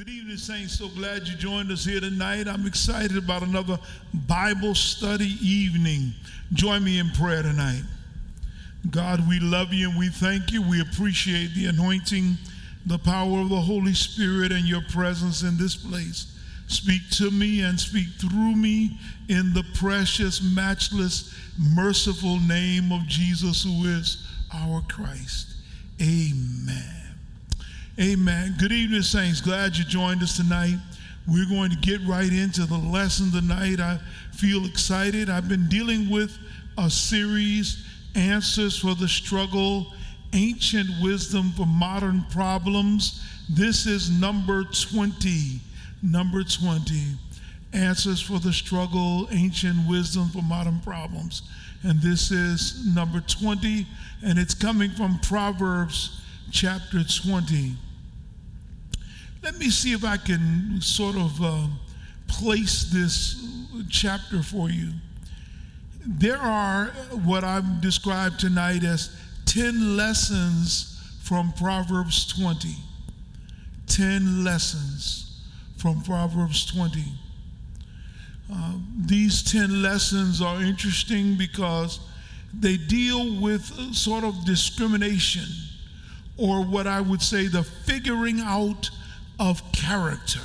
Good evening, Saints. So glad you joined us here tonight. I'm excited about another Bible study evening. Join me in prayer tonight. God, we love you and we thank you. We appreciate the anointing, the power of the Holy Spirit, and your presence in this place. Speak to me and speak through me in the precious, matchless, merciful name of Jesus, who is our Christ. Amen. Amen. Good evening, Saints. Glad you joined us tonight. We're going to get right into the lesson tonight. I feel excited. I've been dealing with a series, Answers for the Struggle Ancient Wisdom for Modern Problems. This is number 20. Number 20. Answers for the Struggle Ancient Wisdom for Modern Problems. And this is number 20, and it's coming from Proverbs chapter 20. Let me see if I can sort of uh, place this chapter for you. There are what I've described tonight as 10 lessons from Proverbs 20. 10 lessons from Proverbs 20. Uh, these 10 lessons are interesting because they deal with sort of discrimination, or what I would say the figuring out of character.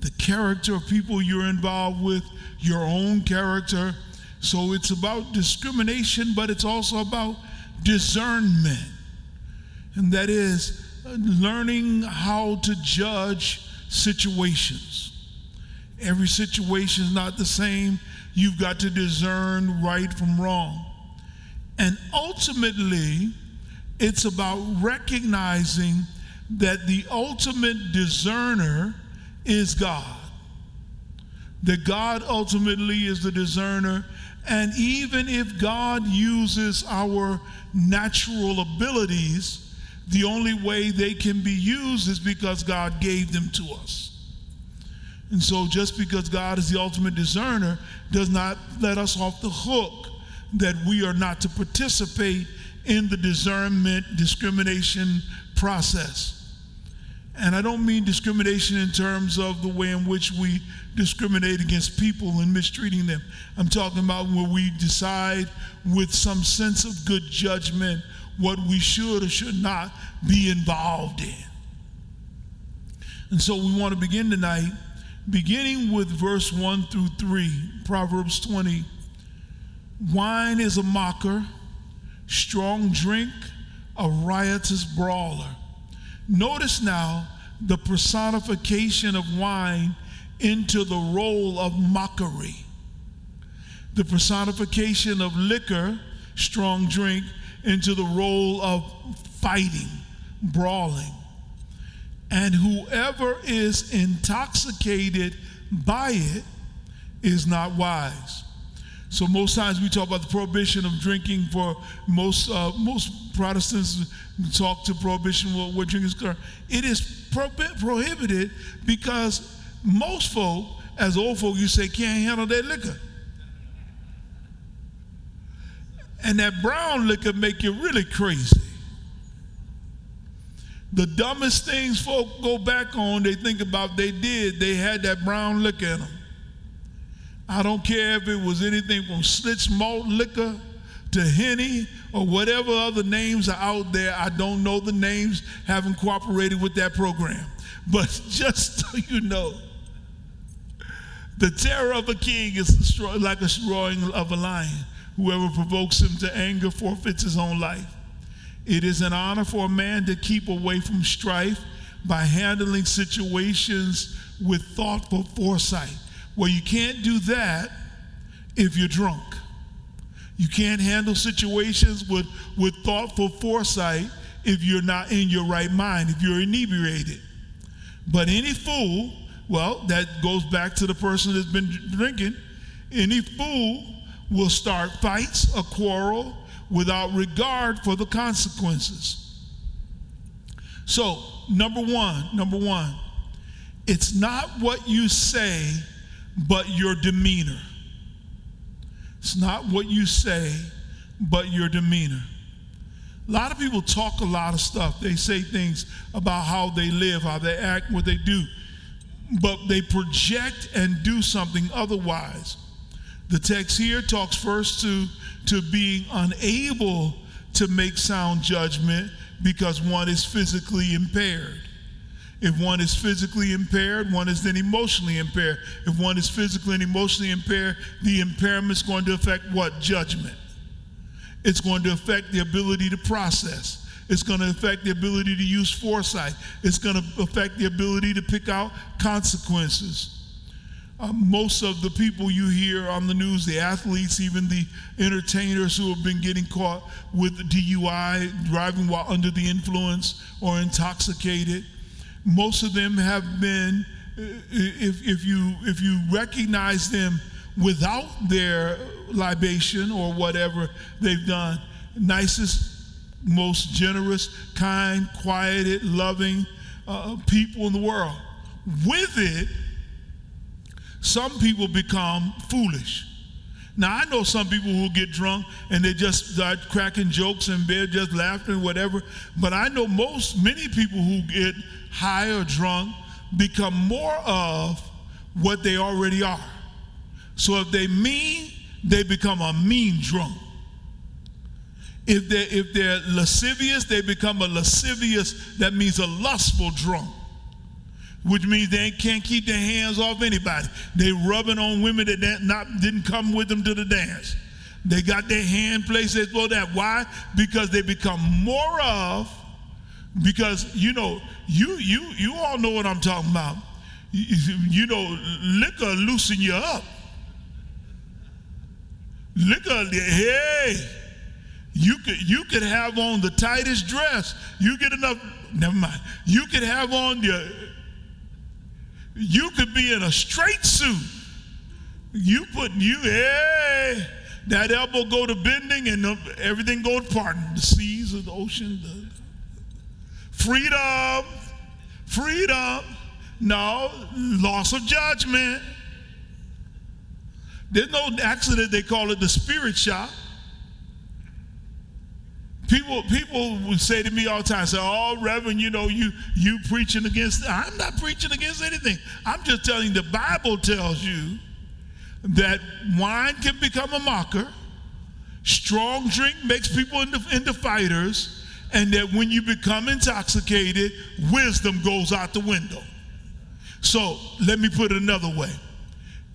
The character of people you're involved with, your own character. So it's about discrimination, but it's also about discernment. And that is uh, learning how to judge situations. Every situation is not the same. You've got to discern right from wrong. And ultimately, it's about recognizing that the ultimate discerner is God. That God ultimately is the discerner. And even if God uses our natural abilities, the only way they can be used is because God gave them to us. And so, just because God is the ultimate discerner does not let us off the hook that we are not to participate in the discernment discrimination process. And I don't mean discrimination in terms of the way in which we discriminate against people and mistreating them. I'm talking about where we decide with some sense of good judgment what we should or should not be involved in. And so we want to begin tonight, beginning with verse 1 through 3, Proverbs 20. Wine is a mocker, strong drink, a riotous brawler. Notice now the personification of wine into the role of mockery. The personification of liquor, strong drink, into the role of fighting, brawling. And whoever is intoxicated by it is not wise. So most times we talk about the prohibition of drinking. For most uh, most Protestants talk to prohibition what drinking is. It is prohibited because most folk, as old folk, you say can't handle their liquor. And that brown liquor make you really crazy. The dumbest things folk go back on, they think about they did, they had that brown liquor in them. I don't care if it was anything from Schlitz malt liquor to Henny or whatever other names are out there. I don't know the names, haven't cooperated with that program. But just so you know, the terror of a king is like a roaring of a lion. Whoever provokes him to anger forfeits his own life. It is an honor for a man to keep away from strife by handling situations with thoughtful foresight. Well, you can't do that if you're drunk. You can't handle situations with, with thoughtful foresight if you're not in your right mind, if you're inebriated. But any fool, well, that goes back to the person that's been drinking, any fool will start fights, a quarrel, without regard for the consequences. So, number one, number one, it's not what you say but your demeanor. It's not what you say, but your demeanor. A lot of people talk a lot of stuff. They say things about how they live, how they act, what they do, but they project and do something otherwise. The text here talks first to, to being unable to make sound judgment because one is physically impaired. If one is physically impaired, one is then emotionally impaired. If one is physically and emotionally impaired, the impairment is going to affect what? Judgment. It's going to affect the ability to process. It's going to affect the ability to use foresight. It's going to affect the ability to pick out consequences. Uh, most of the people you hear on the news, the athletes, even the entertainers who have been getting caught with DUI, driving while under the influence or intoxicated, most of them have been, if, if, you, if you recognize them without their libation or whatever they've done, nicest, most generous, kind, quieted, loving uh, people in the world. With it, some people become foolish. Now I know some people who get drunk and they just start cracking jokes and they're just laughing, whatever. But I know most, many people who get high or drunk become more of what they already are. So if they mean, they become a mean drunk. If they're, if they're lascivious, they become a lascivious, that means a lustful drunk which means they can't keep their hands off anybody. They rubbing on women that not, didn't come with them to the dance. They got their hand placed as well that. Why? Because they become more of, because you know, you you you all know what I'm talking about. You, you know, liquor loosen you up. Liquor, hey, you could you could have on the tightest dress. You get enough. Never mind. You could have on the you could be in a straight suit. You put you, hey, that elbow go to bending and everything go to parting. The seas of the ocean, the freedom, freedom. No, loss of judgment. There's no accident, they call it the spirit shock. People, people would say to me all the time, say, oh, Reverend, you know, you you preaching against, I'm not preaching against anything. I'm just telling you the Bible tells you that wine can become a mocker, strong drink makes people into, into fighters, and that when you become intoxicated, wisdom goes out the window. So let me put it another way.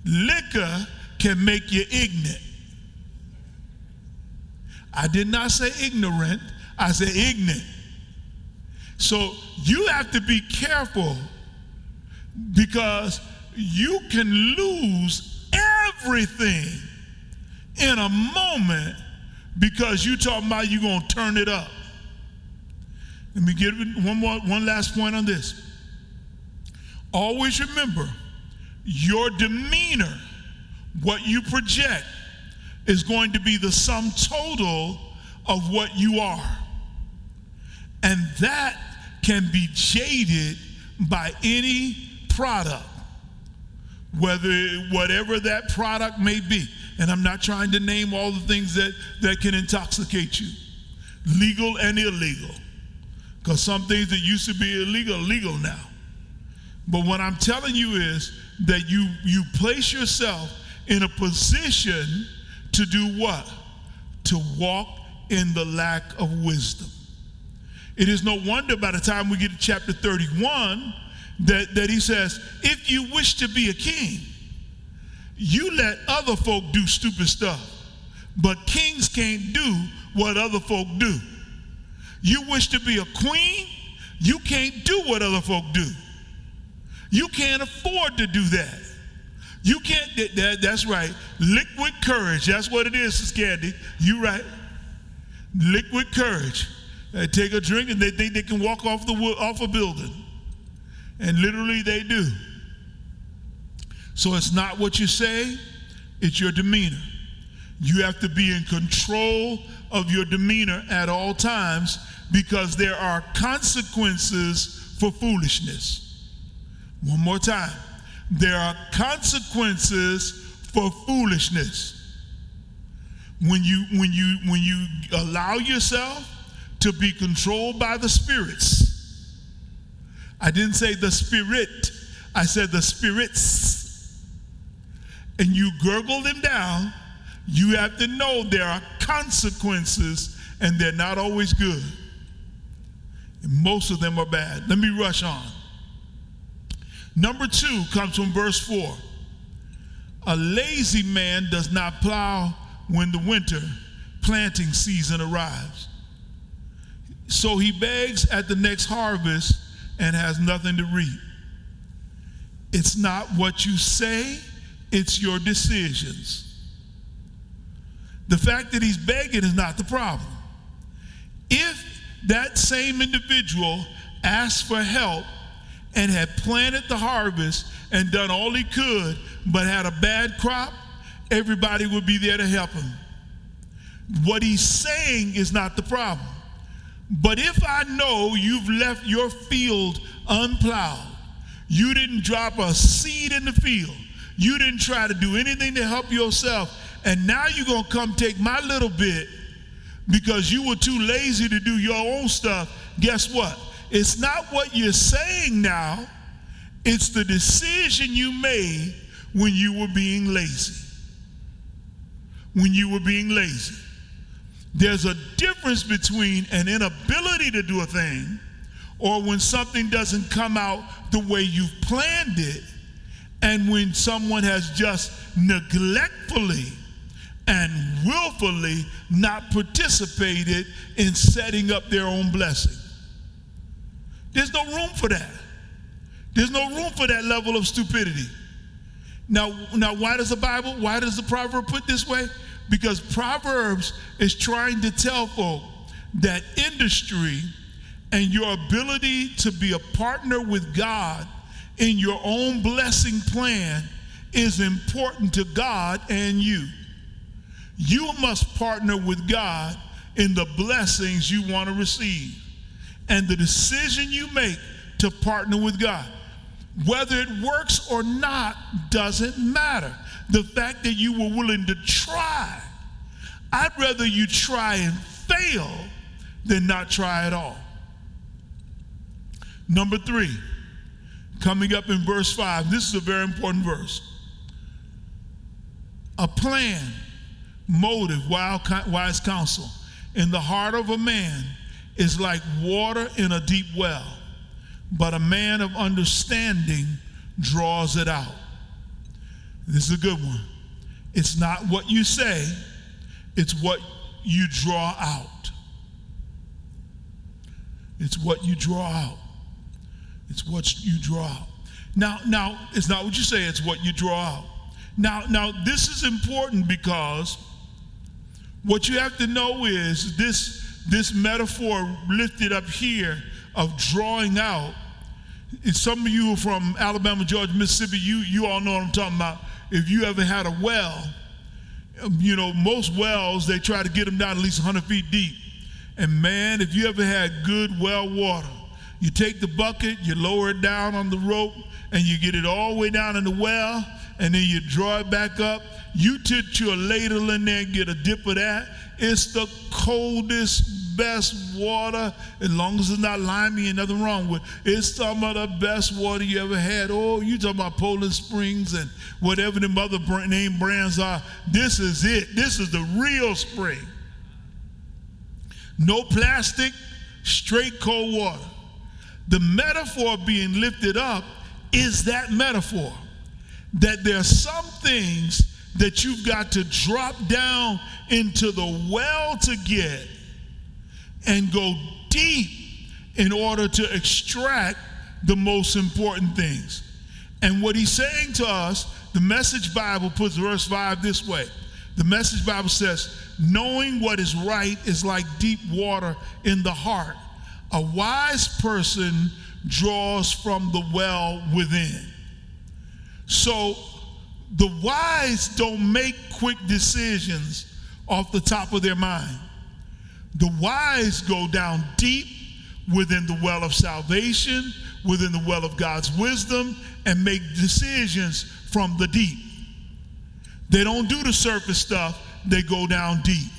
Liquor can make you ignorant. I did not say ignorant, I said ignorant. So you have to be careful because you can lose everything in a moment because you talking about you're gonna turn it up. Let me give one more one last point on this. Always remember your demeanor, what you project, is going to be the sum total of what you are. And that can be jaded by any product, whether whatever that product may be. And I'm not trying to name all the things that, that can intoxicate you, legal and illegal. Because some things that used to be illegal are legal now. But what I'm telling you is that you you place yourself in a position to do what? To walk in the lack of wisdom. It is no wonder by the time we get to chapter 31 that, that he says, if you wish to be a king, you let other folk do stupid stuff, but kings can't do what other folk do. You wish to be a queen, you can't do what other folk do. You can't afford to do that. You can't, that, that's right. Liquid courage. That's what it is, Candy. You right. Liquid courage. They take a drink and they think they can walk off the off a building. And literally they do. So it's not what you say, it's your demeanor. You have to be in control of your demeanor at all times because there are consequences for foolishness. One more time there are consequences for foolishness. When you when you when you allow yourself to be controlled by the spirits. I didn't say the spirit, I said the spirits. And you gurgle them down, you have to know there are consequences and they're not always good. And most of them are bad. Let me rush on. Number two comes from verse 4. A lazy man does not plow when the winter planting season arrives. So he begs at the next harvest and has nothing to reap. It's not what you say, it's your decisions. The fact that he's begging is not the problem. If that same individual asks for help and had planted the harvest and done all he could, but had a bad crop, everybody would be there to help him. What he's saying is not the problem. But if I know you've left your field unplowed, you didn't drop a seed in the field, you didn't try to do anything to help yourself, and now you're going to come take my little bit because you were too lazy to do your own stuff, guess what? It's not what you're saying now, it's the decision you made when you were being lazy. When you were being lazy. There's a difference between an inability to do a thing or when something doesn't come out the way you've planned it and when someone has just neglectfully and willfully not participated in setting up their own blessing. There's no room for that. There's no room for that level of stupidity. Now, now why does the Bible, why does the proverb put this way? Because Proverbs is trying to tell folk that industry and your ability to be a partner with God in your own blessing plan is important to God and you. You must partner with God in the blessings you want to receive. And the decision you make to partner with God, whether it works or not, doesn't matter. The fact that you were willing to try, I'd rather you try and fail than not try at all. Number three, coming up in verse 5, this is a very important verse. A plan motive, wise counsel in the heart of a man is like water in a deep well, but a man of understanding draws it out. This is a good one. It's not what you say, it's what you draw out. It's what you draw out. It's what you draw out. Now, now it's not what you say, it's what you draw out. Now, now this is important because what you have to know is this, this metaphor lifted up here of drawing out. And some of you from Alabama, Georgia, Mississippi, you, you all know what I'm talking about. If you ever had a well, um, you know, most wells, they try to get them down at least 100 feet deep. And man, if you ever had good well water, you take the bucket, you lower it down on the rope, and you get it all the way down in the well, and then you draw it back up. You put your ladle in there and get a dip of that. It's the coldest, best water, as long as it's not limey and nothing wrong with it. It's some of the best water you ever had. Oh, you talking about Poland Springs and whatever the other name brands are. This is it. This is the real spring. No plastic, straight cold water. The metaphor being lifted up is that metaphor that there are some things that you've got to drop down into the well to get and go deep in order to extract the most important things. And what he's saying to us, the Message Bible puts verse 5 this way. The Message Bible says, knowing what is right is like deep water in the heart. A wise person draws from the well within. So the wise don't make quick decisions off the top of their mind. The wise go down deep within the well of salvation, within the well of God's wisdom, and make decisions from the deep. They don't do the surface stuff, they go down deep.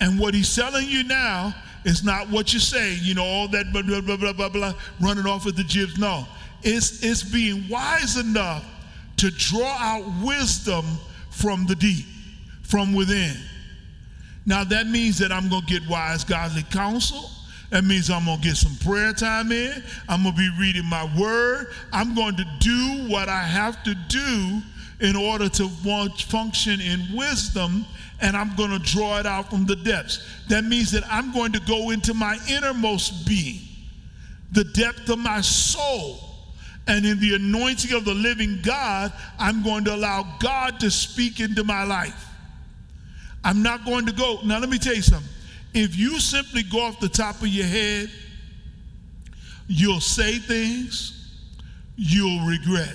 And what he's telling you now is not what you say, you know, all that blah, blah, blah, blah, blah, blah, running off with the jibs. No. It's, it's being wise enough to draw out wisdom from the deep, from within. Now, that means that I'm going to get wise, godly counsel. That means I'm going to get some prayer time in. I'm going to be reading my word. I'm going to do what I have to do in order to function in wisdom, and I'm going to draw it out from the depths. That means that I'm going to go into my innermost being, the depth of my soul. And in the anointing of the living God, I'm going to allow God to speak into my life. I'm not going to go. Now, let me tell you something. If you simply go off the top of your head, you'll say things you'll regret.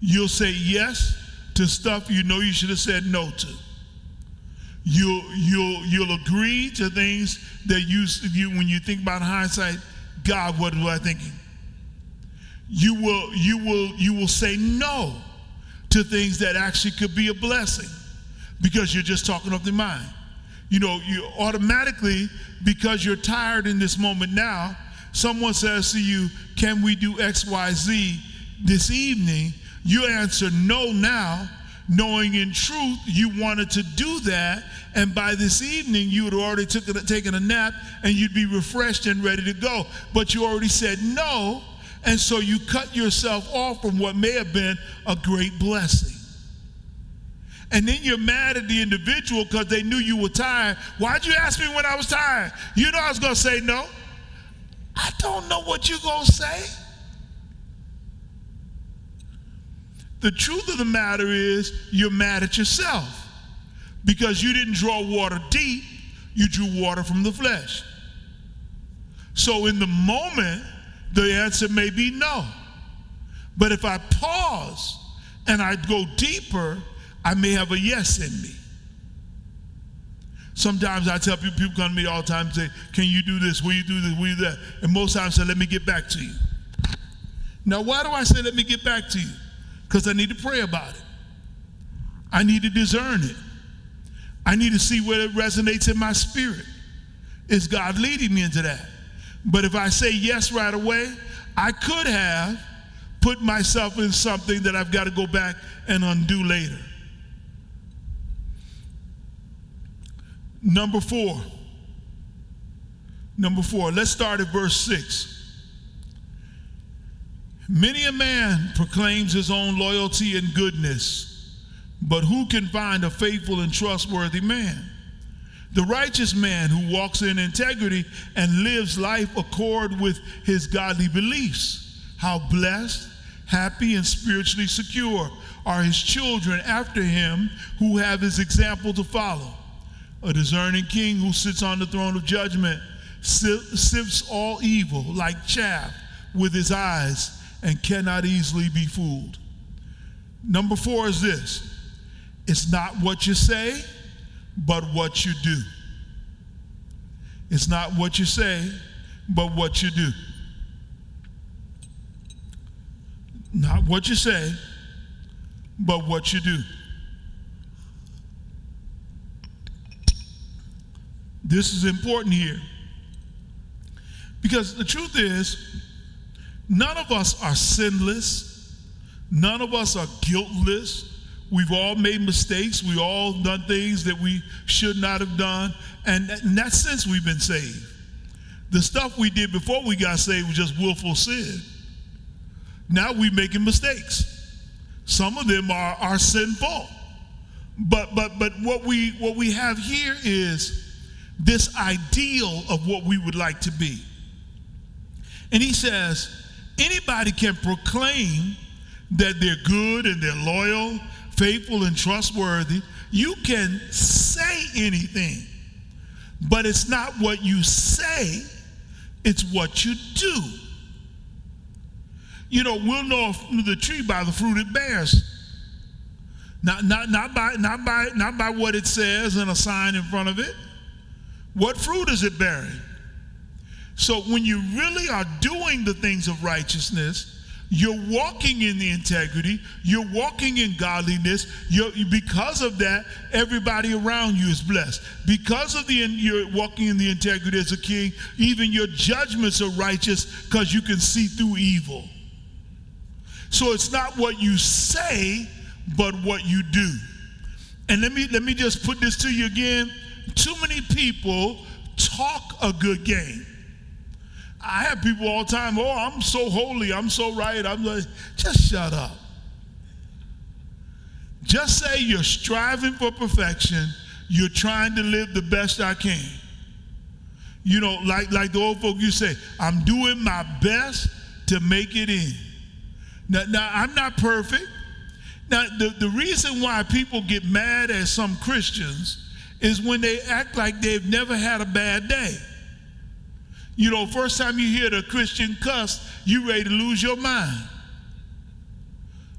You'll say yes to stuff you know you should have said no to. You'll, you'll, you'll agree to things that you, you, when you think about hindsight, God, what was I thinking? You will, you, will, you will say no to things that actually could be a blessing because you're just talking off the mind. You know, you automatically, because you're tired in this moment now, someone says to you, Can we do X, Y, Z this evening? You answer no now, knowing in truth you wanted to do that, and by this evening you had already took, taken a nap and you'd be refreshed and ready to go. But you already said no, and so you cut yourself off from what may have been a great blessing. And then you're mad at the individual because they knew you were tired. Why'd you ask me when I was tired? You know I was going to say no. I don't know what you're going to say. The truth of the matter is, you're mad at yourself because you didn't draw water deep, you drew water from the flesh. So, in the moment, the answer may be no. But if I pause and I go deeper, I may have a yes in me. Sometimes I tell people, people come to me all the time and say, Can you do this? Will you do this? Will you do that? And most times I say, Let me get back to you. Now, why do I say, Let me get back to you? because I need to pray about it. I need to discern it. I need to see where it resonates in my spirit. Is God leading me into that? But if I say yes right away, I could have put myself in something that I've got to go back and undo later. Number four. Number four, let's start at verse 6. Many a man proclaims his own loyalty and goodness, but who can find a faithful and trustworthy man? The righteous man who walks in integrity and lives life accord with his godly beliefs. How blessed, happy, and spiritually secure are his children after him who have his example to follow. A discerning king who sits on the throne of judgment sifts all evil like chaff with his eyes and cannot easily be fooled. Number four is this it's not what you say, but what you do. It's not what you say, but what you do. Not what you say, but what you do. This is important here. Because the truth is, None of us are sinless. None of us are guiltless. We've all made mistakes. We've all done things that we should not have done. And in that sense, we've been saved. The stuff we did before we got saved was just willful sin. Now we're making mistakes. Some of them are, are sinful. But but but what we what we have here is this ideal of what we would like to be. And he says, Anybody can proclaim that they're good and they're loyal, faithful, and trustworthy. You can say anything, but it's not what you say, it's what you do. You know, we'll know the tree by the fruit it bears. Not, not, not, by, not, by, not by what it says and a sign in front of it. What fruit is it bearing? So when you really are doing the things of righteousness, You're walking in the integrity. You're walking in godliness. You're, because of that, everybody around you is blessed. Because of the you're walking in the integrity as a king, even your judgments are righteous because you can see through evil. So it's not what you say, but what you do. And let me let me just put this to you again. Too many people talk a good game I have people all the time, oh, I'm so holy, I'm so right. I'm like, just shut up. Just say you're striving for perfection, you're trying to live the best I can. You know, like, like the old folk you say, I'm doing my best to make it in. Now, now I'm not perfect. Now, the, the reason why people get mad at some Christians is when they act like they've never had a bad day. You know, first time you hear the Christian cuss, you ready to lose your mind.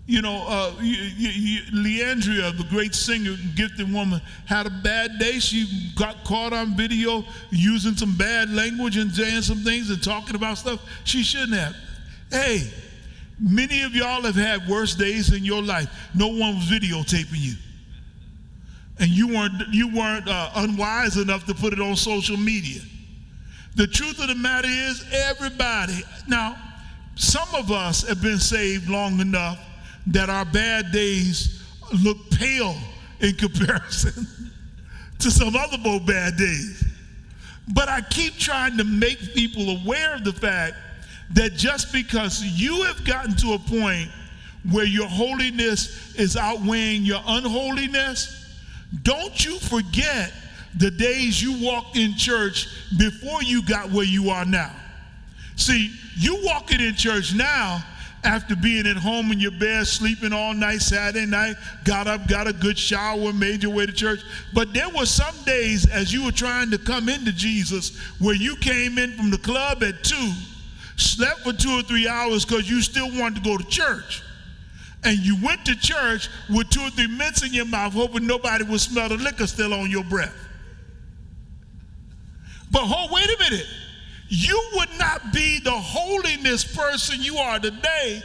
You know, uh, you, you, Leandria, the great singer, gifted woman, had a bad day. She got caught on video using some bad language and saying some things and talking about stuff she shouldn't have. Hey, many of y'all have had worse days in your life. No one was videotaping you, and you weren't you weren't uh, unwise enough to put it on social media. The truth of the matter is, everybody, now, some of us have been saved long enough that our bad days look pale in comparison to some other more bad days. But I keep trying to make people aware of the fact that just because you have gotten to a point where your holiness is outweighing your unholiness, don't you forget the days you walked in church before you got where you are now. See, you walking in church now after being at home in your bed, sleeping all night Saturday night, got up, got a good shower, made your way to church. But there were some days as you were trying to come into Jesus where you came in from the club at two, slept for two or three hours because you still wanted to go to church and you went to church with two or three mints in your mouth, hoping nobody would smell the liquor still on your breath. But hold, wait a minute. You would not be the holiness person you are today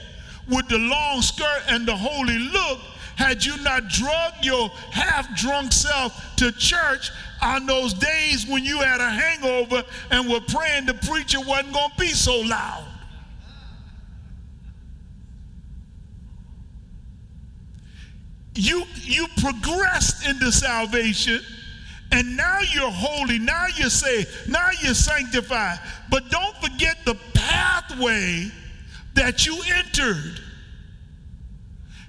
with the long skirt and the holy look had you not drugged your half drunk self to church on those days when you had a hangover and were praying the preacher wasn't going to be so loud. You, you progressed into salvation and now you're holy, now you're saved, now you're sanctified. But don't forget the pathway that you entered.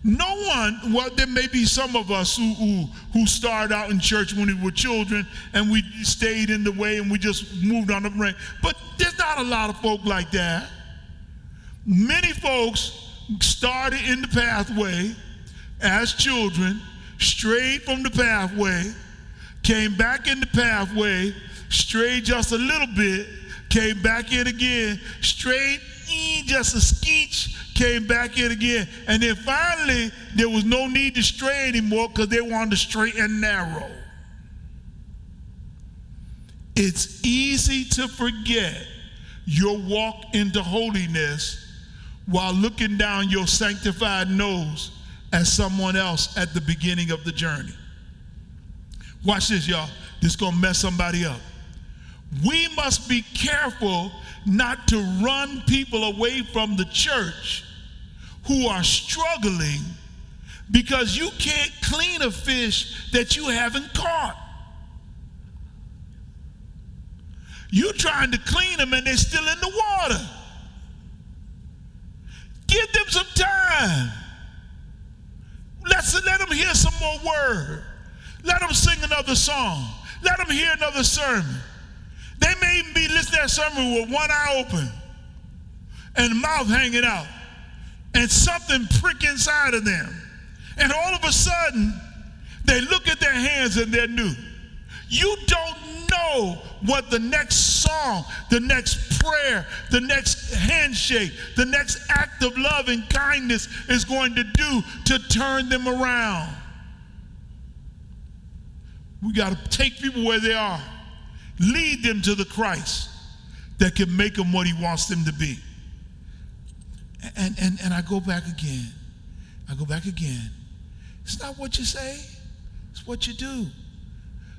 No one, well, there may be some of us who, who, who started out in church when we were children and we stayed in the way and we just moved on the brain. But there's not a lot of folk like that. Many folks started in the pathway as children, strayed from the pathway, came back in the pathway, strayed just a little bit, came back in again, straight eh, just a skeech, came back in again. And then finally, there was no need to stray anymore because they wanted to straight and narrow. It's easy to forget your walk into holiness while looking down your sanctified nose at someone else at the beginning of the journey. Watch this, y'all. This is going to mess somebody up. We must be careful not to run people away from the church who are struggling because you can't clean a fish that you haven't caught. You're trying to clean them and they're still in the water. Give them some time. Let's let them hear some more word. Let them another song. Let them hear another sermon. They may even be listening to that sermon with one eye open and mouth hanging out and something prick inside of them. And all of a sudden, they look at their hands and they're new. You don't know what the next song, the next prayer, the next handshake, the next act of love and kindness is going to do to turn them around. We got to take people where they are, lead them to the Christ that can make them what he wants them to be. And, and, and I go back again. I go back again. It's not what you say, it's what you do.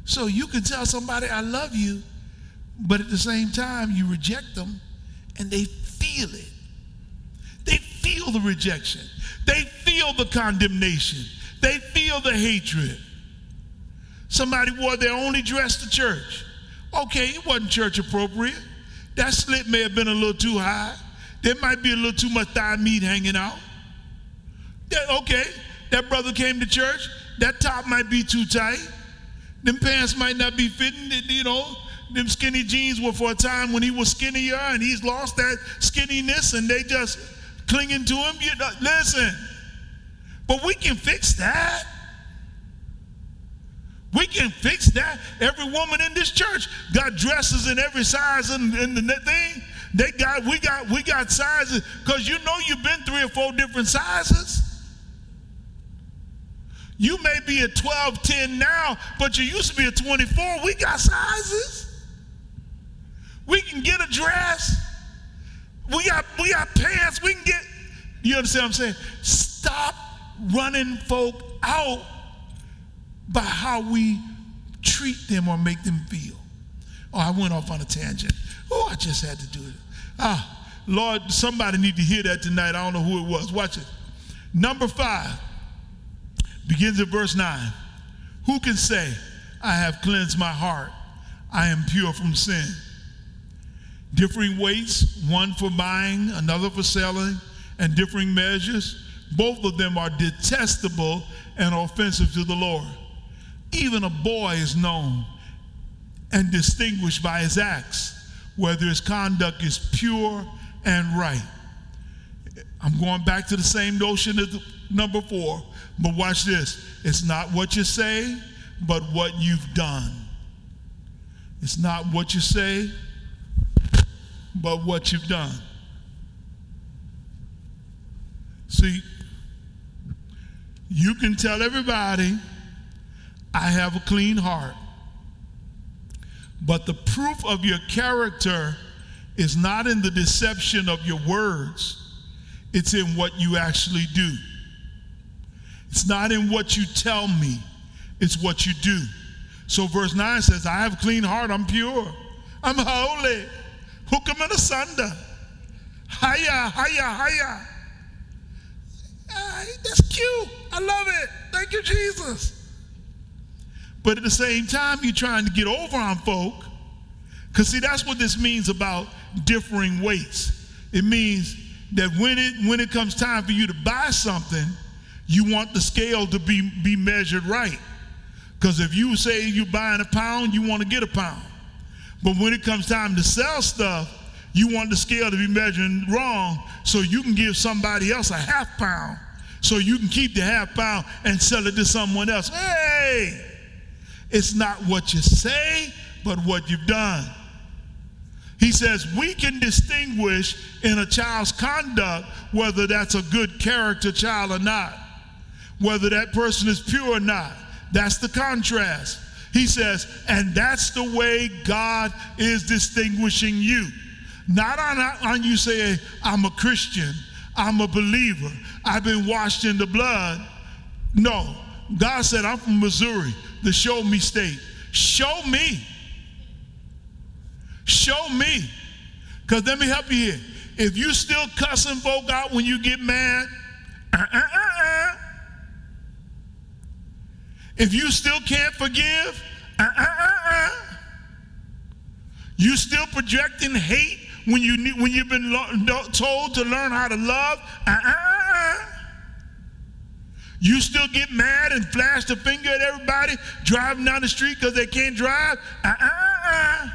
So you can tell somebody, I love you, but at the same time, you reject them and they feel it. They feel the rejection, they feel the condemnation, they feel the hatred. Somebody wore their only dress to church. Okay, it wasn't church appropriate. That slit may have been a little too high. There might be a little too much thigh meat hanging out. Okay, that brother came to church. That top might be too tight. Them pants might not be fitting. You know, them skinny jeans were for a time when he was skinnier and he's lost that skinniness and they just clinging to him. You know, listen, but we can fix that. Can fix that. Every woman in this church got dresses in every size in, in the thing. They got, we got, we got sizes because you know you've been three or four different sizes. You may be a 12, 10 now, but you used to be a 24. We got sizes. We can get a dress. We got, we got pants. We can get, you understand what I'm saying? Stop running folk out by how we treat them or make them feel. Oh, I went off on a tangent. Oh, I just had to do it. Ah, Lord, somebody need to hear that tonight. I don't know who it was. Watch it. Number five begins at verse 9. Who can say, I have cleansed my heart? I am pure from sin. Differing weights, one for buying, another for selling, and differing measures. Both of them are detestable and offensive to the Lord. Even a boy is known and distinguished by his acts, whether his conduct is pure and right. I'm going back to the same notion as number four, but watch this. It's not what you say, but what you've done. It's not what you say, but what you've done. See, you can tell everybody, I have a clean heart. But the proof of your character is not in the deception of your words, it's in what you actually do. It's not in what you tell me, it's what you do. So, verse 9 says, I have a clean heart, I'm pure, I'm holy. Them in asunder. Hiya, hiya, hiya. That's cute. I love it. Thank you, Jesus. But at the same time, you're trying to get over on folk. Because, see, that's what this means about differing weights. It means that when it, when it comes time for you to buy something, you want the scale to be, be measured right. Because if you say you're buying a pound, you want to get a pound. But when it comes time to sell stuff, you want the scale to be measuring wrong so you can give somebody else a half pound so you can keep the half pound and sell it to someone else. Hey, it's not what you say, but what you've done. He says we can distinguish in a child's conduct whether that's a good character child or not, whether that person is pure or not. That's the contrast. He says, and that's the way God is distinguishing you. Not on, on you saying, I'm a Christian, I'm a believer, I've been washed in the blood. No, God said, I'm from Missouri, the show me state. Show me. Show me. Because let me help you here. If you still cussing folk out when you get mad, uh, uh, uh, if you still can't forgive, you still projecting hate when you when you've been told to learn how to love. You still get mad and flash the finger at everybody driving down the street because they can't drive. Uh-uh.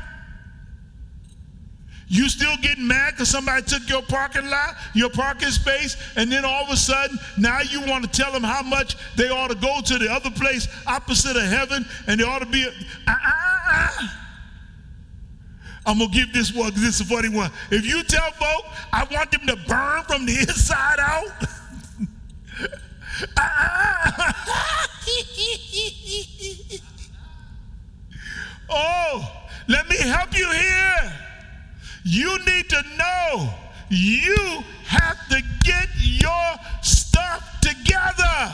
You still getting mad because somebody took your parking lot, your parking space, and then all of a sudden now you want to tell them how much they ought to go to the other place opposite of heaven and they ought to be. Uh-uh. I'm gonna give this one because this is a funny one. If you tell folk I want them to burn from the inside out. oh, let me help you here. You need to know you have to get your stuff together.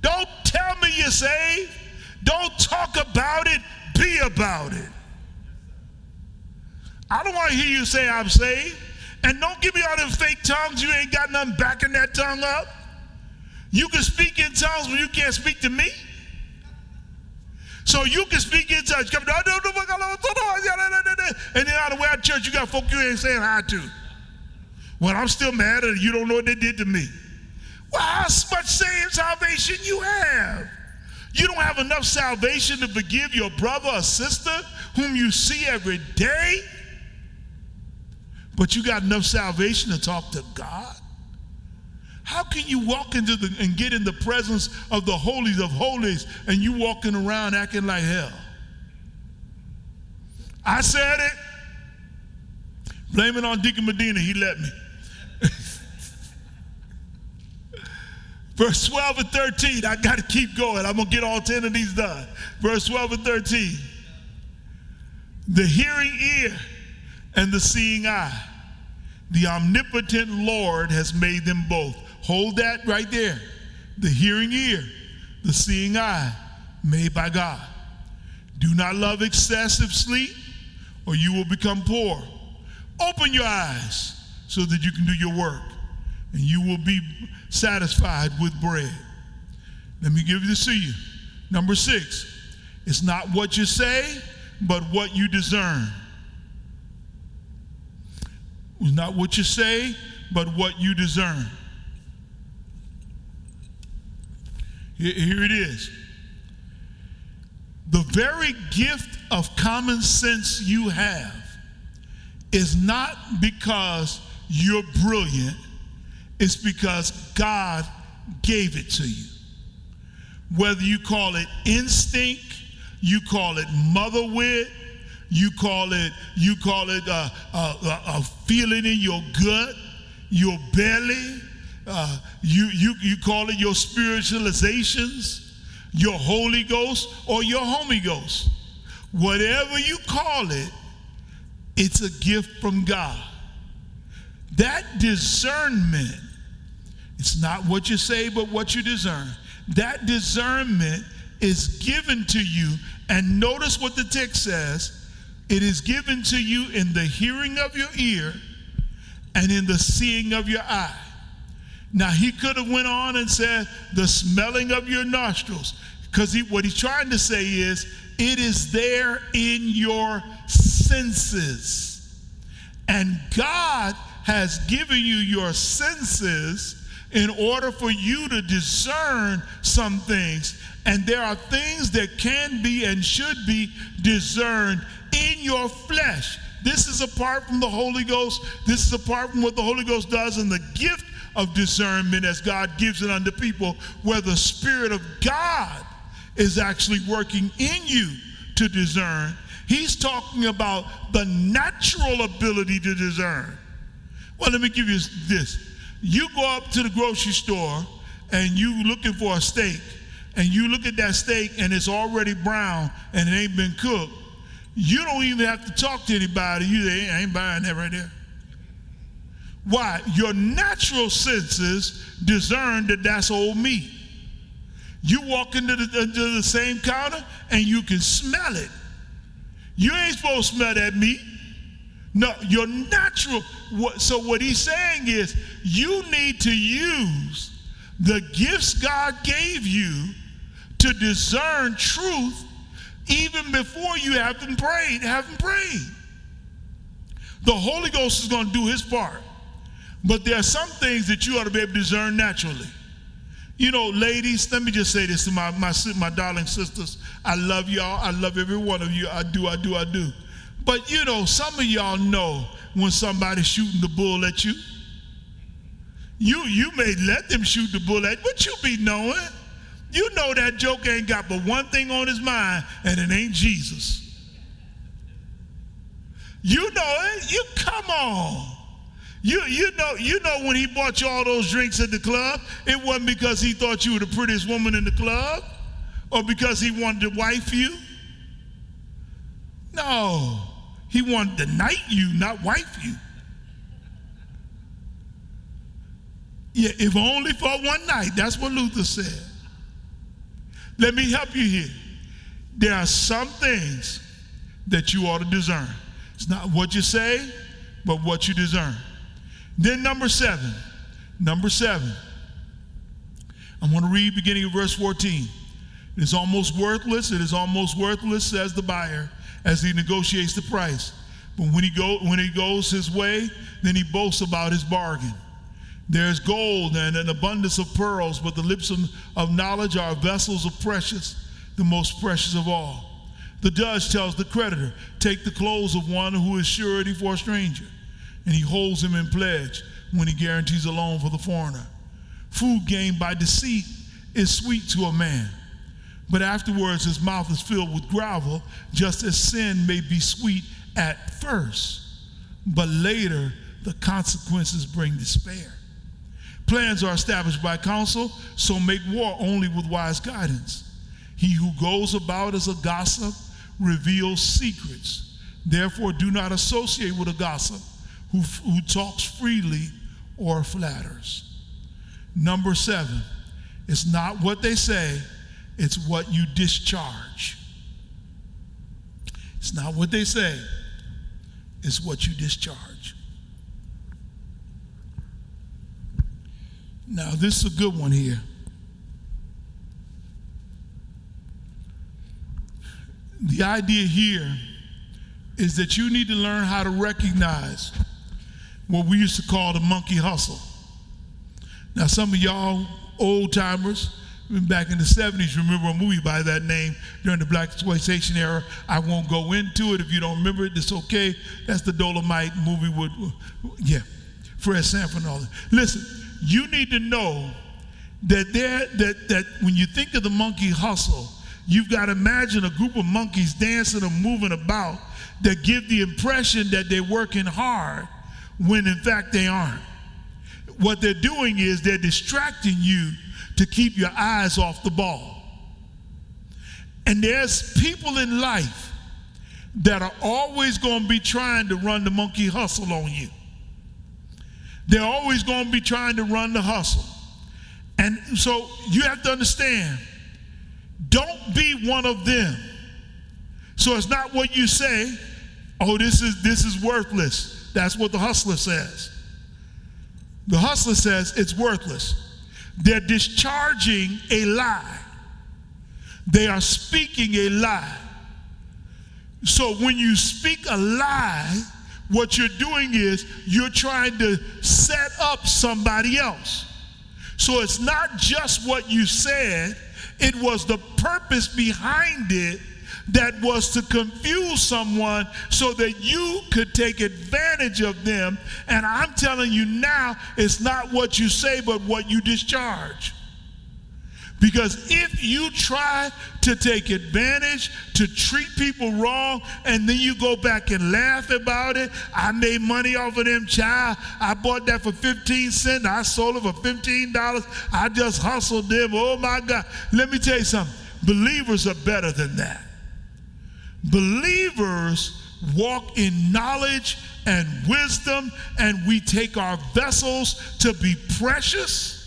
Don't tell me you're saved. Don't talk about it, be about it. I don't want to hear you say I'm saved. And don't give me all them fake tongues. You ain't got nothing backing that tongue up. You can speak in tongues, but you can't speak to me. So you can speak in tongues. And then out of way church, you got folk you ain't saying hi to. Well, I'm still mad at you don't know what they did to me. Well, how much saved salvation you have? You don't have enough salvation to forgive your brother or sister whom you see every day, but you got enough salvation to talk to God? How can you walk into the and get in the presence of the holies of holies and you walking around acting like hell? I said it. Blame it on Deacon Medina, he let me. Verse 12 and 13, I got to keep going. I'm going to get all 10 of these done. Verse 12 and 13. The hearing ear and the seeing eye. The omnipotent Lord has made them both. Hold that right there. The hearing ear, the seeing eye, made by God. Do not love excessive sleep, or you will become poor. Open your eyes so that you can do your work, and you will be satisfied with bread. Let me give this to you. Number six, it's not what you say, but what you discern. It's not what you say, but what you discern. Here it is. The very gift of common sense you have is not because you're brilliant, it's because God gave it to you. Whether you call it instinct, you call it mother wit, you call it you call it a, a, a feeling in your gut, your belly, uh, you, you, you call it your spiritualizations, your Holy Ghost, or your Homie Ghost. Whatever you call it, it's a gift from God. That discernment, it's not what you say, but what you discern. That discernment is given to you. And notice what the text says it is given to you in the hearing of your ear and in the seeing of your eye. Now he could have went on and said the smelling of your nostrils, because he, what he's trying to say is it is there in your senses, and God has given you your senses in order for you to discern some things. And there are things that can be and should be discerned in your flesh. This is apart from the Holy Ghost. This is apart from what the Holy Ghost does and the gift of discernment as God gives it unto people, where the Spirit of God is actually working in you to discern. He's talking about the natural ability to discern. Well, let me give you this. You go up to the grocery store and you looking for a steak, and you look at that steak and it's already brown and it ain't been cooked. You don't even have to talk to anybody. You say, I ain't buying that right there. Why? Your natural senses discern that that's old meat. You walk into the, uh, into the same counter and you can smell it. You ain't supposed to smell that meat. No, your natural. So what he's saying is, you need to use the gifts God gave you to discern truth, even before you haven't prayed. Haven't prayed. The Holy Ghost is going to do His part. But there are some things that you ought to be able to discern naturally. You know, ladies, let me just say this to my, my, my darling sisters. I love y'all. I love every one of you. I do, I do, I do. But you know, some of y'all know when somebody's shooting the bull at you. You you may let them shoot the bull at but you be knowing. You know that joke ain't got but one thing on his mind, and it ain't Jesus. You know it. You come on. You, you, know, you know when he bought you all those drinks at the club, it wasn't because he thought you were the prettiest woman in the club or because he wanted to wife you. No, he wanted to night you, not wife you. Yeah, if only for one night. That's what Luther said. Let me help you here. There are some things that you ought to discern. It's not what you say, but what you discern. Then, number seven. Number seven. I'm going to read beginning of verse 14. It is almost worthless. It is almost worthless, says the buyer, as he negotiates the price. But when he, go, when he goes his way, then he boasts about his bargain. There's gold and an abundance of pearls, but the lips of, of knowledge are vessels of precious, the most precious of all. The judge tells the creditor, Take the clothes of one who is surety for a stranger, and he holds him in pledge when he guarantees a loan for the foreigner. Food gained by deceit is sweet to a man, but afterwards his mouth is filled with gravel, just as sin may be sweet at first, but later the consequences bring despair. Plans are established by counsel, so make war only with wise guidance. He who goes about as a gossip reveals secrets. Therefore, do not associate with a gossip who, who talks freely or flatters. Number seven, it's not what they say, it's what you discharge. It's not what they say, it's what you discharge. Now, this is a good one here. The idea here is that you need to learn how to recognize what we used to call the monkey hustle. Now, some of y'all old timers, back in the 70s, remember a movie by that name during the black exploitation era. I won't go into it. If you don't remember it, it's okay. That's the Dolomite movie with, yeah, Fred Sanford and all that. Listen, you need to know that there that that when you think of the monkey hustle, you've got to imagine a group of monkeys dancing or moving about that give the impression that they're working hard when in fact they aren't. What they're doing is they're distracting you to keep your eyes off the ball. And there's people in life that are always going to be trying to run the monkey hustle on you. They're always going to be trying to run the hustle. And so you have to understand don't be one of them. So it's not what you say, oh, this is this is worthless. That's what the hustler says. The hustler says it's worthless. They're discharging a lie. They are speaking a lie. So when you speak a lie, what you're doing is you're trying to set up somebody else. So it's not just what you said, it was the purpose behind it that was to confuse someone so that you could take advantage of them. And I'm telling you now, it's not what you say, but what you discharge. Because if you try to take advantage, to treat people wrong, and then you go back and laugh about it, I made money off of them, child. I bought that for 15 cents. I sold it for $15. I just hustled them. Oh my God. Let me tell you something. Believers are better than that. Believers walk in knowledge and wisdom, and we take our vessels to be precious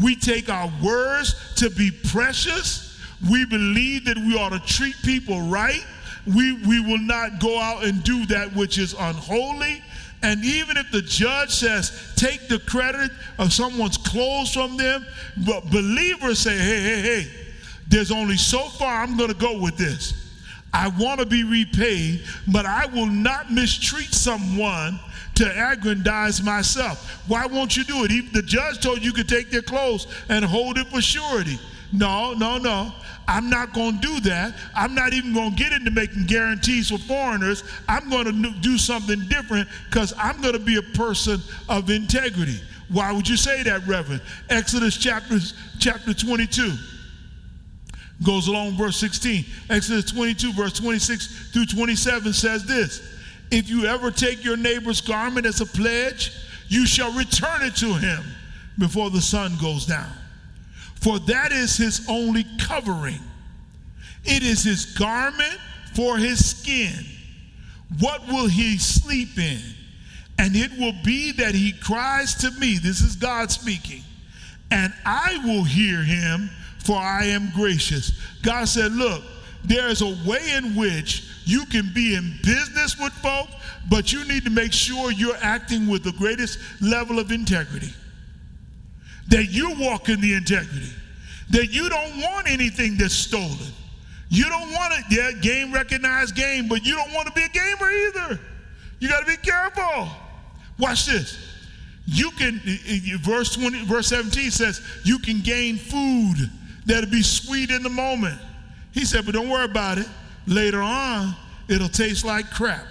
we take our words to be precious. We believe that we ought to treat people right. We, we will not go out and do that which is unholy. And even if the judge says, take the credit of someone's clothes from them, but believers say, hey, hey, hey, there's only so far I'm going to go with this. I want to be repaid, but I will not mistreat someone to aggrandize myself. Why won't you do it? He, the judge told you, you could take their clothes and hold it for surety. No, no, no. I'm not going to do that. I'm not even going to get into making guarantees for foreigners. I'm going to do something different because I'm going to be a person of integrity. Why would you say that, Reverend? Exodus chapter, chapter 22 goes along verse 16. Exodus 22, verse 26 through 27 says this if you ever take your neighbor's garment as a pledge, you shall return it to him before the sun goes down. For that is his only covering. It is his garment for his skin. What will he sleep in? And it will be that he cries to me, this is God speaking, and I will hear him, for I am gracious. God said, Look, there's a way in which you can be in business with folk, but you need to make sure you're acting with the greatest level of integrity. That you walk in the integrity. That you don't want anything that's stolen. You don't want it, yeah, game recognized game, but you don't want to be a gamer either. You got to be careful. Watch this. You can, verse 20, verse 17 says, you can gain food that'll be sweet in the moment. He said, but don't worry about it. Later on, it'll taste like crap.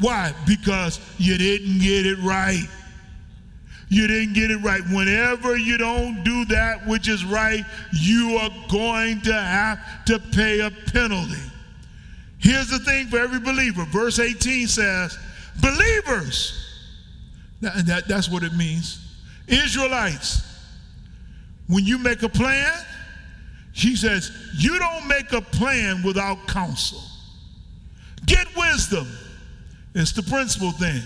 Why? Because you didn't get it right. You didn't get it right. Whenever you don't do that which is right, you are going to have to pay a penalty. Here's the thing for every believer. Verse 18 says, believers. That, that, that's what it means. Israelites, when you make a plan, she says, you don't make a plan without counsel. Get wisdom. It's the principal thing.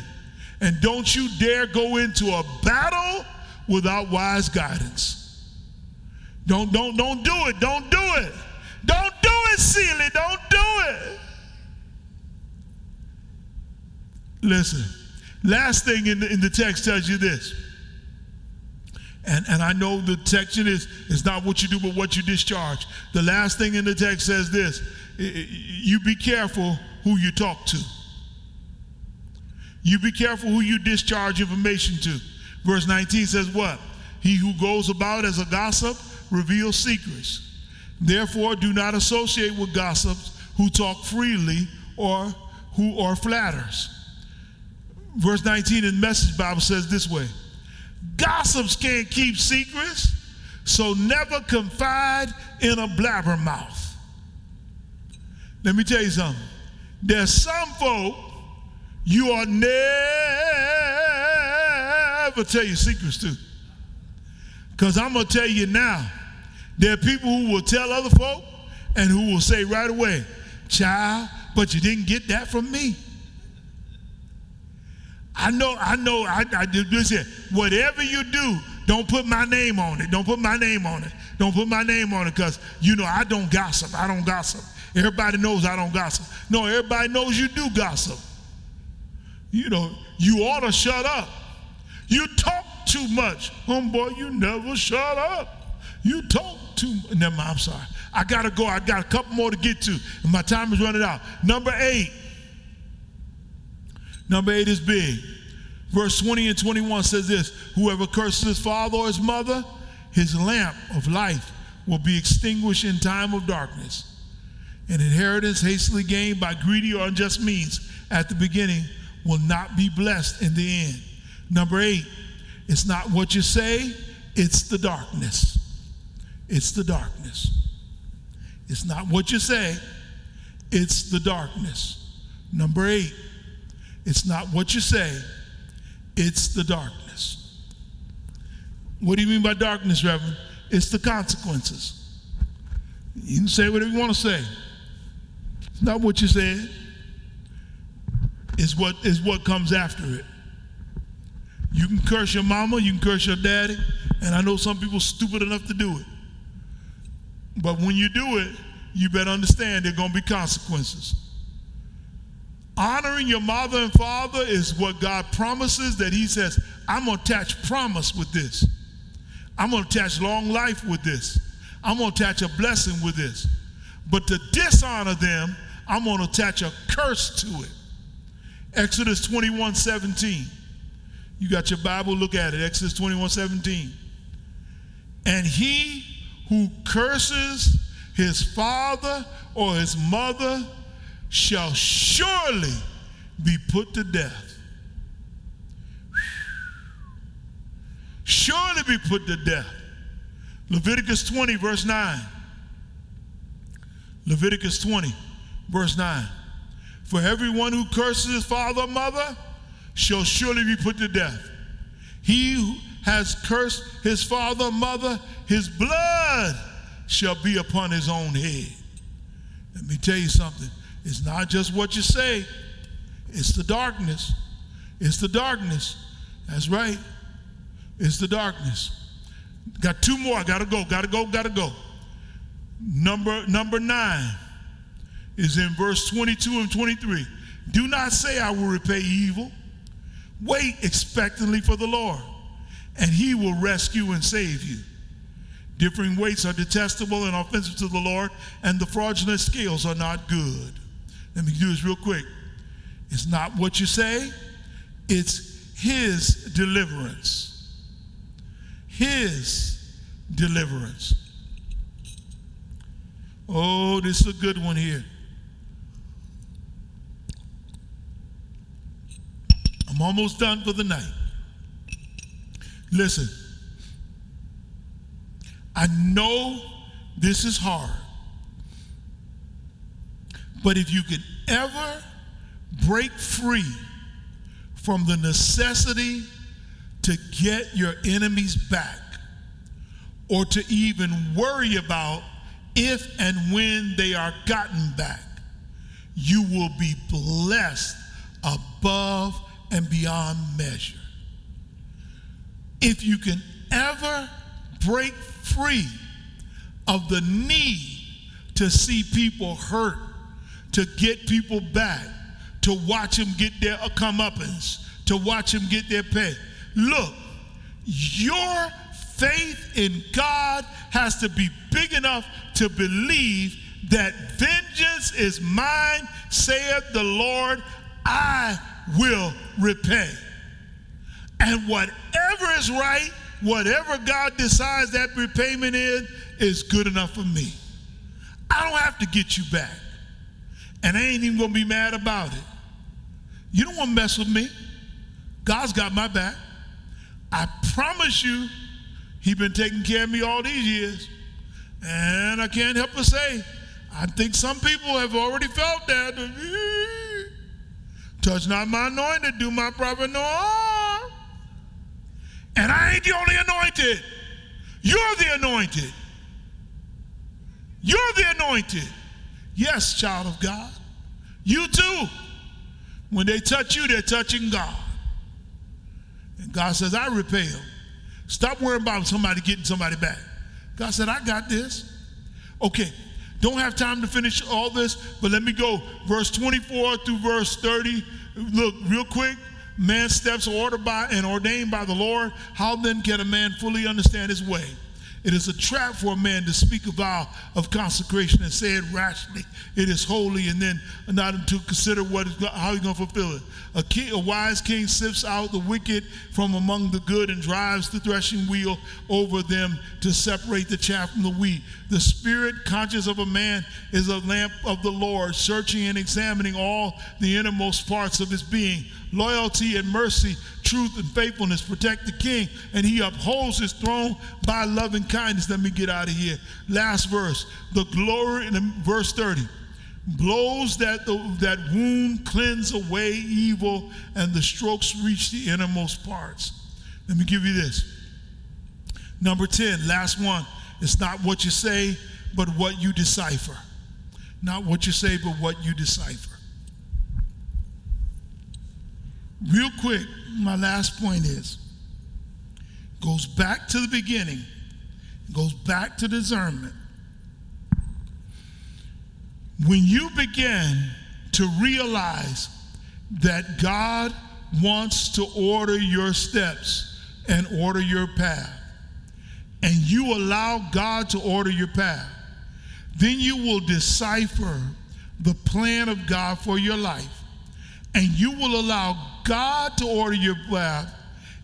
And don't you dare go into a battle without wise guidance. Don't, don't, don't do it. Don't do it. Don't do it, Sealy. Don't do it. Listen, last thing in the, in the text tells you this. And, and I know the section is, is not what you do, but what you discharge. The last thing in the text says this you be careful who you talk to. You be careful who you discharge information to. Verse 19 says, What? He who goes about as a gossip reveals secrets. Therefore, do not associate with gossips who talk freely or who are flatters. Verse 19 in the Message Bible says this way Gossips can't keep secrets, so never confide in a blabbermouth. Let me tell you something. There's some folk you are never tell your secrets to. Because I'm going to tell you now, there are people who will tell other folk and who will say right away, child, but you didn't get that from me. I know, I know, I, I here. Whatever you do, don't put my name on it. Don't put my name on it. Don't put my name on it because, you know, I don't gossip. I don't gossip. Everybody knows I don't gossip. No, everybody knows you do gossip. You know, you ought to shut up. You talk too much. Homeboy, you never shut up. You talk too much. Never mind, I'm sorry. I got to go. I got a couple more to get to, and my time is running out. Number eight. Number eight is big. Verse 20 and 21 says this Whoever curses his father or his mother, his lamp of life will be extinguished in time of darkness. An inheritance hastily gained by greedy or unjust means at the beginning will not be blessed in the end. Number eight, it's not what you say, it's the darkness. It's the darkness. It's not what you say, it's the darkness. Number eight, it's not what you say, it's the darkness. What do you mean by darkness, Reverend? It's the consequences. You can say whatever you want to say. It's not what you said is what is what comes after it. You can curse your mama, you can curse your daddy, and I know some people stupid enough to do it. But when you do it, you better understand there are going to be consequences. Honoring your mother and father is what God promises that He says, I'm going to attach promise with this. I'm going to attach long life with this. I'm going to attach a blessing with this. But to dishonor them, I'm going to attach a curse to it. Exodus 21 17. You got your Bible, look at it. Exodus 21 17. And he who curses his father or his mother shall surely be put to death. Surely be put to death. Leviticus 20, verse 9. Leviticus 20, verse 9. For everyone who curses his father or mother shall surely be put to death. He who has cursed his father or mother, his blood shall be upon his own head. Let me tell you something. It's not just what you say, it's the darkness. It's the darkness. That's right. It's the darkness. Got two more. I gotta go. Gotta go. Gotta go. Number number nine is in verse 22 and 23. Do not say I will repay evil. Wait expectantly for the Lord, and he will rescue and save you. Differing weights are detestable and offensive to the Lord, and the fraudulent scales are not good. Let me do this real quick. It's not what you say, it's his deliverance. His deliverance. Oh, this is a good one here. I'm almost done for the night. Listen, I know this is hard, but if you could ever break free from the necessity to get your enemies back or to even worry about if and when they are gotten back, you will be blessed above and beyond measure. If you can ever break free of the need to see people hurt, to get people back, to watch them get their comeuppance, to watch them get their pay. Look, your faith in God has to be big enough to believe that vengeance is mine, saith the Lord, I will repay. And whatever is right, whatever God decides that repayment is, is good enough for me. I don't have to get you back. And I ain't even gonna be mad about it. You don't wanna mess with me. God's got my back. I promise you, He's been taking care of me all these years. And I can't help but say, I think some people have already felt that. Touch not my anointed, do my prophet no harm. And I ain't the only anointed. You're the anointed. You're the anointed. Yes, child of God. You too. When they touch you, they're touching God. And God says, I repay them. Stop worrying about somebody getting somebody back. God said, I got this. Okay, don't have time to finish all this, but let me go. Verse 24 through verse 30. Look, real quick. Man's steps are ordered by and ordained by the Lord. How then can a man fully understand his way? It is a trap for a man to speak a vow of consecration and say it rashly. It is holy, and then not to consider what is, how he's going to fulfill it. A, king, a wise king sifts out the wicked from among the good and drives the threshing wheel over them to separate the chaff from the wheat. The spirit conscious of a man is a lamp of the Lord, searching and examining all the innermost parts of his being. Loyalty and mercy, truth and faithfulness protect the king, and he upholds his throne by loving kindness. Let me get out of here. Last verse. The glory in verse 30. Blows that, the, that wound cleanse away evil, and the strokes reach the innermost parts. Let me give you this. Number 10, last one. It's not what you say, but what you decipher. Not what you say, but what you decipher. Real quick, my last point is goes back to the beginning, goes back to discernment. When you begin to realize that God wants to order your steps and order your path, and you allow God to order your path, then you will decipher the plan of God for your life and you will allow God to order your path,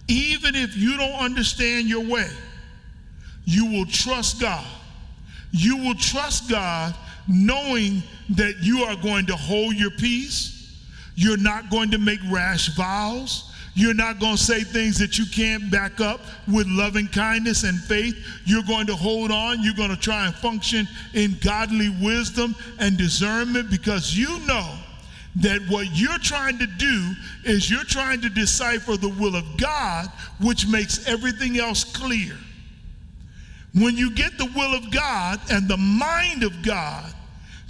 even if you don't understand your way, you will trust God. You will trust God knowing that you are going to hold your peace. You're not going to make rash vows. You're not going to say things that you can't back up with loving kindness and faith. You're going to hold on. You're going to try and function in godly wisdom and discernment because you know that what you're trying to do is you're trying to decipher the will of God, which makes everything else clear. When you get the will of God and the mind of God,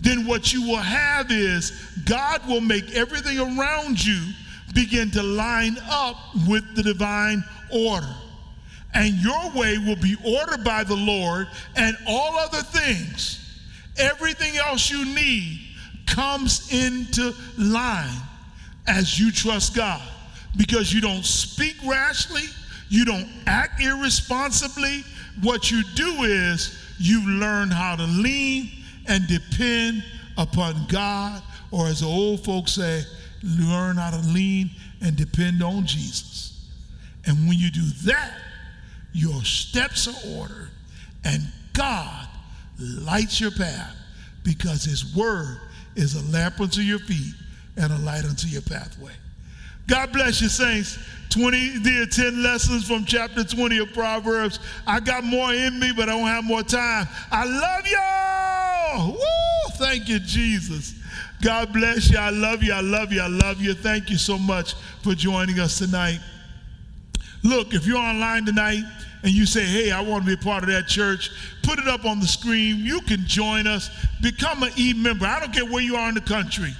then what you will have is God will make everything around you begin to line up with the divine order. And your way will be ordered by the Lord, and all other things, everything else you need, comes into line as you trust God. Because you don't speak rashly, you don't act irresponsibly. What you do is you learn how to lean and depend upon God, or as the old folks say, learn how to lean and depend on Jesus. And when you do that, your steps are ordered and God lights your path because His Word is a lamp unto your feet and a light unto your pathway. God bless you, saints. 20, the 10 lessons from chapter 20 of Proverbs. I got more in me, but I don't have more time. I love y'all. Woo! Thank you, Jesus. God bless you. I love you. I love you. I love you. Thank you so much for joining us tonight. Look, if you're online tonight and you say, hey, I want to be a part of that church, put it up on the screen. You can join us. Become an e member. I don't care where you are in the country.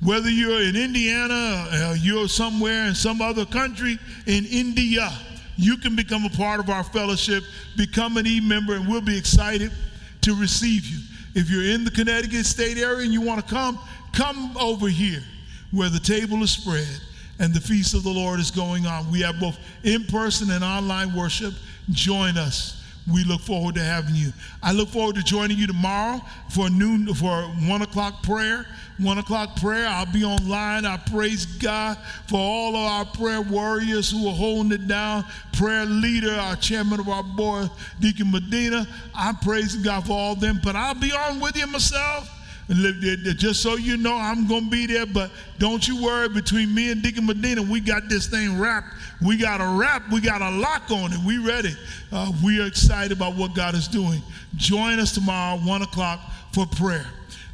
Whether you're in Indiana, uh, you're somewhere in some other country, in India, you can become a part of our fellowship, become an e member, and we'll be excited to receive you. If you're in the Connecticut State area and you want to come, come over here where the table is spread and the feast of the Lord is going on. We have both in person and online worship. Join us. We look forward to having you. I look forward to joining you tomorrow for noon for one o'clock prayer. One o'clock prayer. I'll be online. I praise God for all of our prayer warriors who are holding it down. Prayer leader, our chairman of our board, Deacon Medina. I'm praising God for all them. But I'll be on with you myself. Just so you know, I'm going to be there, but don't you worry. Between me and Deacon Medina, we got this thing wrapped. We got a wrap. We got a lock on it. We ready. Uh, we are excited about what God is doing. Join us tomorrow, 1 o'clock, for prayer.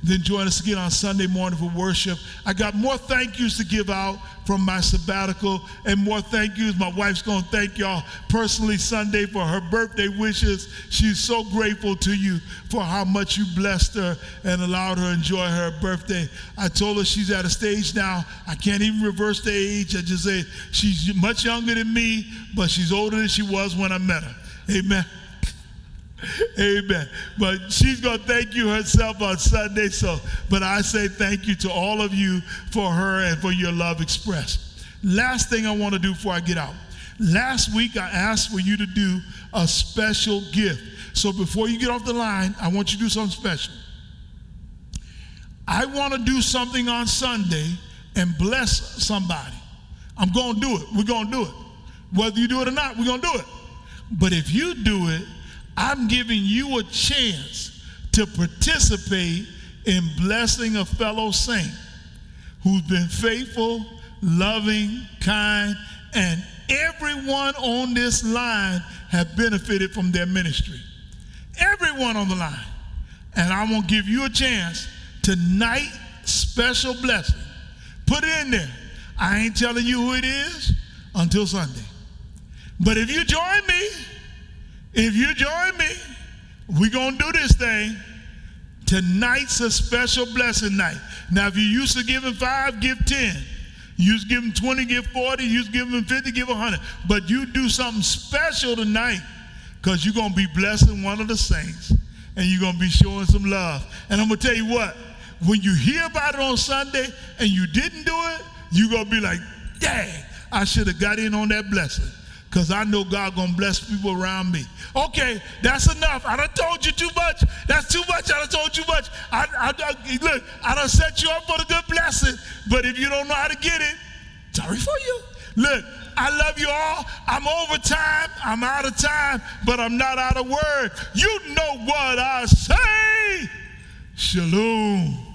Then join us again on Sunday morning for worship. I got more thank yous to give out from my sabbatical and more thank yous. My wife's going to thank y'all personally Sunday for her birthday wishes. She's so grateful to you for how much you blessed her and allowed her to enjoy her birthday. I told her she's at a stage now, I can't even reverse the age. I just say she's much younger than me, but she's older than she was when I met her. Amen. Amen. But she's going to thank you herself on Sunday. So, but I say thank you to all of you for her and for your love expressed. Last thing I want to do before I get out. Last week I asked for you to do a special gift. So before you get off the line, I want you to do something special. I want to do something on Sunday and bless somebody. I'm going to do it. We're going to do it. Whether you do it or not, we're going to do it. But if you do it, I'm giving you a chance to participate in blessing a fellow saint who's been faithful, loving, kind, and everyone on this line have benefited from their ministry. Everyone on the line. And I want to give you a chance tonight, special blessing. Put it in there. I ain't telling you who it is until Sunday. But if you join me, if you join me, we're going to do this thing. Tonight's a special blessing night. Now, if you're used to giving five, give 10. You used to give them 20, give 40. You used to give them 50, give 100. But you do something special tonight because you're going to be blessing one of the saints and you're going to be showing some love. And I'm going to tell you what, when you hear about it on Sunday and you didn't do it, you're going to be like, dang, I should have got in on that blessing because I know God gonna bless people around me. Okay, that's enough. I done told you too much. That's too much. I done told you much. I, I, I, look, I done set you up for the good blessing, but if you don't know how to get it, sorry for you. Look, I love you all. I'm over time. I'm out of time, but I'm not out of word. You know what I say. Shalom.